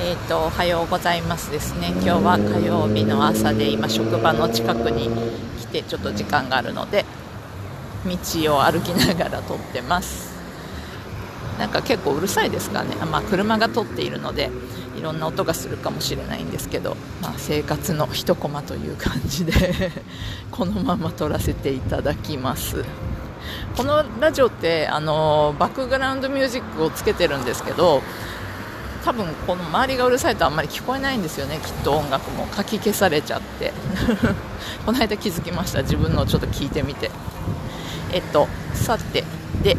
えーとおはようございますですね。今日は火曜日の朝で今職場の近くに来てちょっと時間があるので道を歩きながら撮ってます。なんか結構うるさいですかね、まあ、車が通っているのでいろんな音がするかもしれないんですけど、まあ、生活の一コマという感じで このまま撮らせていただきます。このラジオってあのバックグラウンドミュージックをつけてるんですけど多分この周りがうるさいとあんまり聞こえないんですよね。きっと音楽もかき消されちゃって。この間気づきました。自分のちょっと聞いてみて。えっとさて。で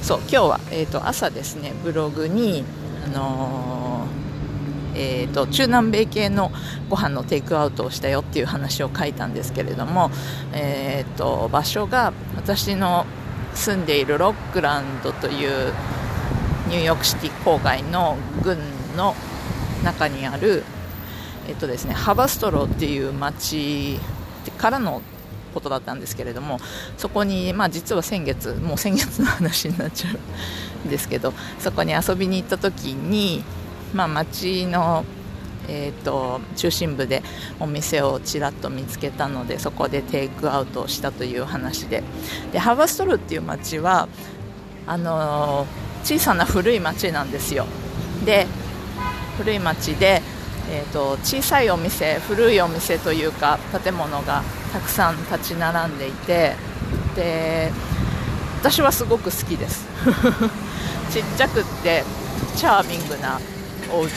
そう今日は、えーと、朝ですね。ブログに、あのー、えーと、中南米系のご飯のテイクアウトをしたよっていう話を書いたんですけれども、えーと、場所が私の住んでいるロックランドというニューヨークシティ郊外の郡の中にある、えっとですね、ハバストロっていう町からのことだったんですけれどもそこに、まあ、実は先月もう先月の話になっちゃうんですけどそこに遊びに行った時に、まあ、町のえーと、中心部でお店をちらっと見つけたのでそこでテイクアウトをしたという話で。でハバストルっていう町はあのー、小さな古い町なんですよ。で古い町で、えーと小さいお店古いお店というか建物がたくさん立ち並んでいてで私はすごく好きです。ちっちゃくってチャーミングな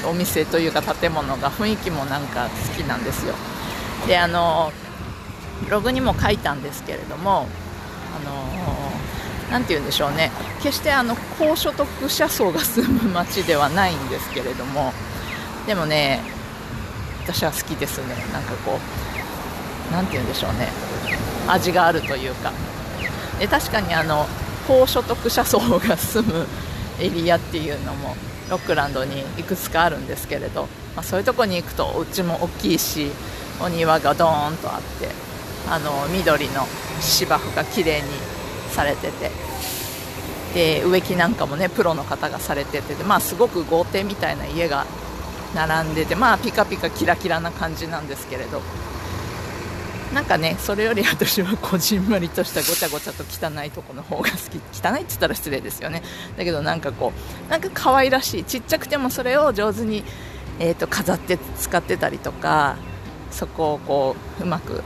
お店というか建物が雰囲気もなんか好きなんですよ。であのブログにも書いたんですけれどもあのなて言うんでしょうね。決してあの高所得者層が住む街ではないんですけれどもでもね私は好きですね。なんかこう何て言うんでしょうね。味があるというか。で確かにあの高所得者層が住むエリアっていうのもロックランドにいくつかあるんですけれど、まあ、そういうとこに行くとお家も大きいしお庭がドーンとあってあの緑の芝生が綺麗にされてて。で植木なんかもねプロの方がされててまあ、すごく豪邸みたいな家が並んでて、まあ、ピカピカキラキラな感じなんですけれど。なんかねそれより私はこじんまりとしたごちゃごちゃと汚いとこの方が好き。汚いって言ったら失礼ですよね。だけどなんかこうなんか可愛らしい。ちっちゃくてもそれを上手に、えーと、飾って使ってたりとかそこをこううまく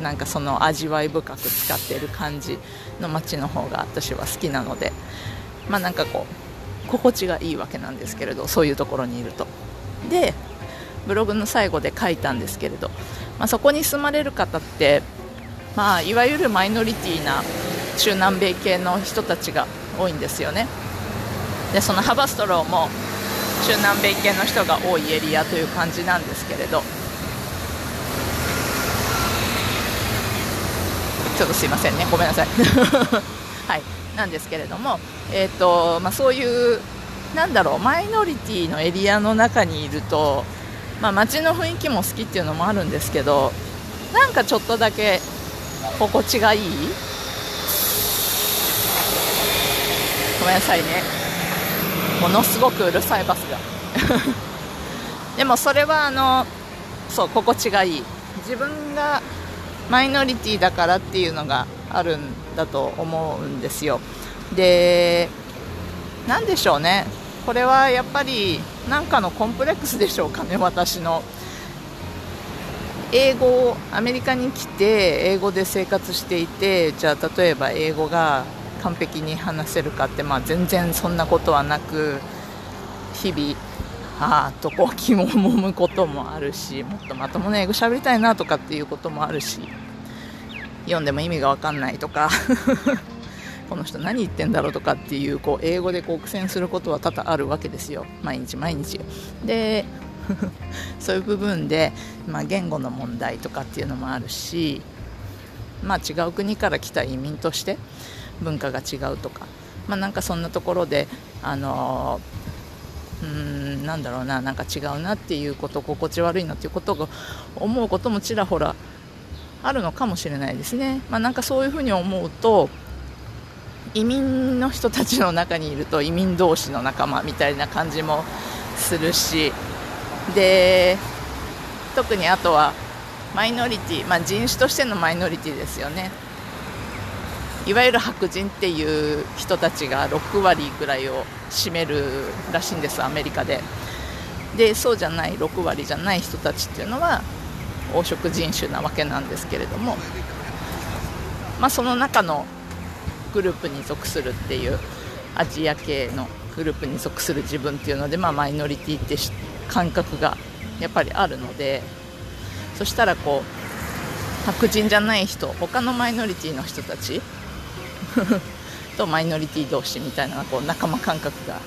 なんかその味わい深く使っている感じ。の街の方が私は好きなのでまあなんかこう心地がいいわけなんですけれどそういうところにいると。でブログの最後で書いたんですけれどまあ、そこに住まれる方って、まあ、いわゆるマイノリティな中南米系の人たちが多いんですよね。でそのハバストローも中南米系の人が多いエリアという感じなんですけれどちょっとすいませんね。ごめんなさい。はい。なんですけれども、えーとまあ、そういうなんだろうマイノリティのエリアの中にいるとまあ、街の雰囲気も好きっていうのもあるんですけどなんかちょっとだけ心地がいい？ごめんなさいね。ものすごくうるさいバスが。でもそれはあのそう心地がいい。自分がマイノリティだからっていうのがあるんだと思うんですよ。で何でしょうね。これはやっぱり何かのコンプレックスでしょうかね私の。英語をアメリカに来て英語で生活していてじゃあ例えば英語が完璧に話せるかって、まあ、全然そんなことはなく日々ああとこう気ももむこともあるしもっとまともな英語喋りたいなとかっていうこともあるし読んでも意味が分かんないとか この人何言ってんだろうとかっていうこう英語でこう苦戦することは多々あるわけですよ。毎日毎日。で そういう部分で、まあ、言語の問題とかっていうのもあるし、まあ、違う国から来た移民として文化が違うとか、まあ、なんかそんなところで、あの、うんなんだろうななんか違うなっていうこと心地悪いなっていうことを思うこともちらほらあるのかもしれないですね、まあ、なんかそういうふうに思うと移民の人たちの中にいると移民同士の仲間みたいな感じもするしで特にあとはマイノリティ、まあ、人種としてのマイノリティですよね。いわゆる白人っていう人たちが6割ぐらいを占めるらしいんですアメリカで。でそうじゃない6割じゃない人たちっていうのは黄色人種なわけなんですけれども、まあ、その中のグループに属するっていうアジア系のグループに属する自分っていうので、まあ、マイノリティって感覚がやっぱりあるのでそしたらこう白人じゃない人他のマイノリティの人たち とマイノリティ同士みたいなこう仲間感覚が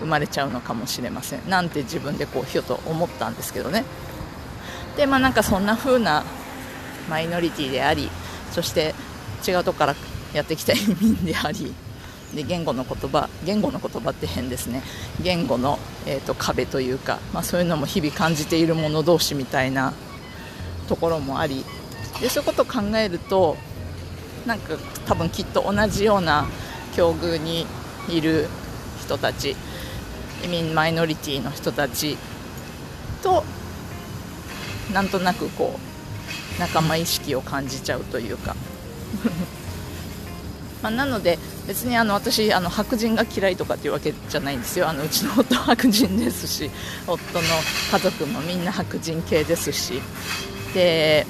生まれちゃうのかもしれません。なんて自分でこうひょと思ったんですけどね。でまあなんかそんな風なマイノリティでありそして違うとこからやってきた移民でありで言語の言葉言語の言葉って変ですね。言語の、えーと、壁というか、まあ、そういうのも日々感じている者同士みたいなところもありでそういうことを考えるとなんか多分きっと同じような境遇にいる人たち移民マイノリティの人たちとなんとなくこう仲間意識を感じちゃうというか。まあ、なので別にあの私あの白人が嫌いとかっていうわけじゃないんですよ。あのうちの夫は白人ですし夫の家族もみんな白人系ですし。で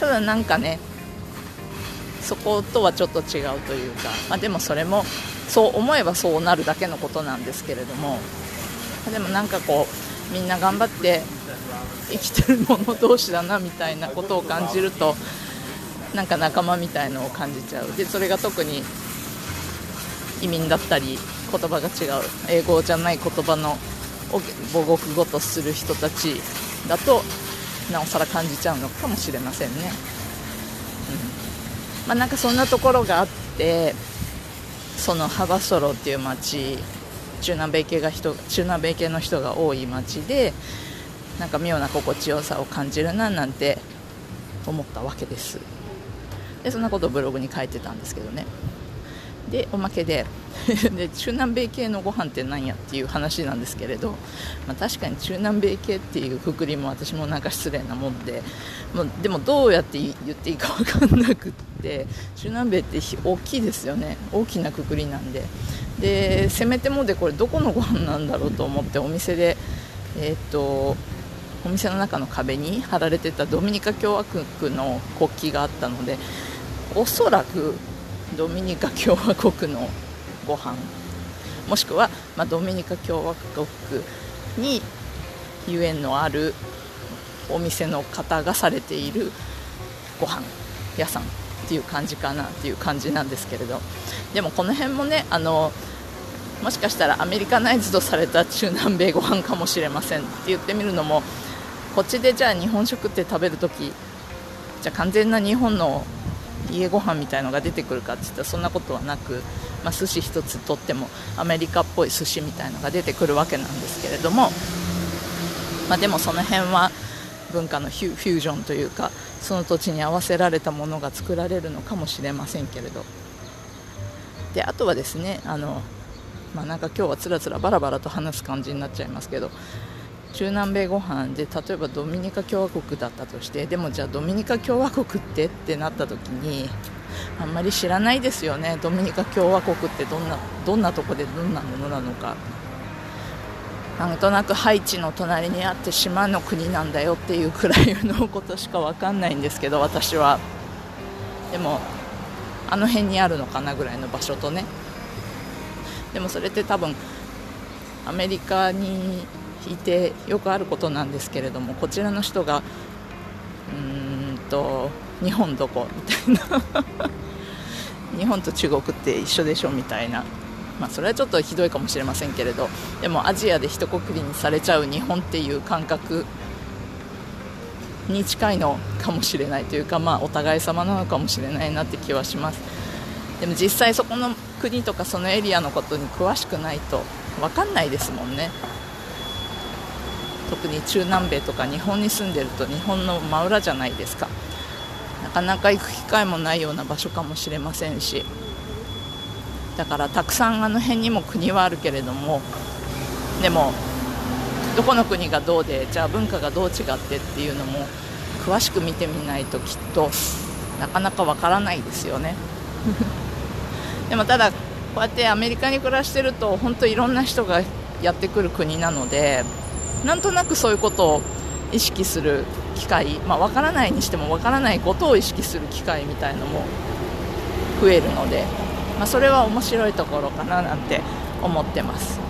ただなんかねそことはちょっと違うというか、まあ、でもそれもそう思えばそうなるだけのことなんですけれどもでもなんかこうみんな頑張って生きてる者同士だなみたいなことを感じるとなんか仲間みたいのを感じちゃう。でそれが特に移民だったり言葉が違う。英語じゃない言葉の母国語とする人たちだとなおさら感じちゃうのかもしれませんね、まあ、なんかそんなところがあってそのハバソロっていう町中南米系が人中南米系の人が多い町でなんか妙な心地よさを感じるななんて思ったわけです。でそんなことをブログに書いてたんですけどね。でおまけで。で中南米系のご飯って何やっていう話なんですけれど、まあ、確かに中南米系っていうくくりも私もなんか失礼なもんでもでもどうやって言っていいか分かんなくって中南米って大きいですよね。大きなくくりなんで。でせめてもでこれどこのご飯なんだろうと思ってお店でえー、っとお店の中の壁に貼られてたドミニカ共和国の国旗があったのでおそらくドミニカ共和国のご飯もしくは、まあ、ドミニカ共和国にゆえんのあるお店の方がされているご飯屋さんっていう感じかなっていう感じなんですけれど。でもこの辺もねあのもしかしたらアメリカナイズドされた中南米ご飯かもしれませんって言ってみるのもこっちでじゃあ日本食って食べるときじゃあ完全な日本の家ご飯みたいのが出てくるかっていったらそんなことはなく、まあ、寿司1つとってもアメリカっぽい寿司みたいのが出てくるわけなんですけれども、まあ、でもその辺は文化のフュージョンというかその土地に合わせられたものが作られるのかもしれませんけれど。であとはですねあの、まあ、なんか今日はつらつらバラバラと話す感じになっちゃいますけど中南米ご飯で例えばドミニカ共和国だったとしてでもじゃあドミニカ共和国ってってなった時にあんまり知らないですよね。ドミニカ共和国ってどんなどんなとこでどんなものなのか。なんとなくハイチの隣にあって島の国なんだよっていうくらいのことしか分かんないんですけど私は。でもあの辺にあるのかなぐらいの場所とね。でもそれって多分アメリカにいてよくあることなんですけれどもこちらの人がうーんと日本どこみたいな。日本と中国って一緒でしょみたいな、まあ、それはちょっとひどいかもしれませんけれど。でもアジアで一括りにされちゃう日本っていう感覚に近いのかもしれないというか、まあ、お互い様なのかもしれないなって気はします。でも実際そこの国とかそのエリアのことに詳しくないと分かんないですもんね。特に中南米とか日本に住んでると日本の真裏じゃないですか。なかなか行く機会もないような場所かもしれませんし。だからたくさんあの辺にも国はあるけれどもでもどこの国がどうでじゃあ文化がどう違ってっていうのも詳しく見てみないときっとなかなかわからないですよね。でもただこうやってアメリカに暮らしてると本当いろんな人がやってくる国なのでなんとなくそういうことを意識する機会、まあ、分からないにしても分からないことを意識する機会みたいのも増えるので、まあ、それは面白いところかななんて思ってます。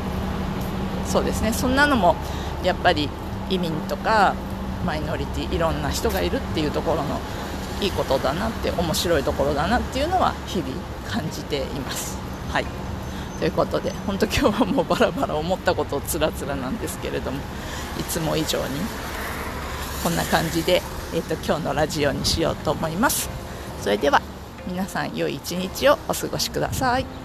そうですね。そんなのもやっぱり移民とかマイノリティいろんな人がいるっていうところのいいことだなって面白いところだなっていうのは日々感じています。はい。ということで本当今日はもうバラバラ思ったことをつらつらなんですけれどもいつも以上にこんな感じで、えーと、今日のラジオにしようと思います。それでは皆さん良い一日をお過ごしください。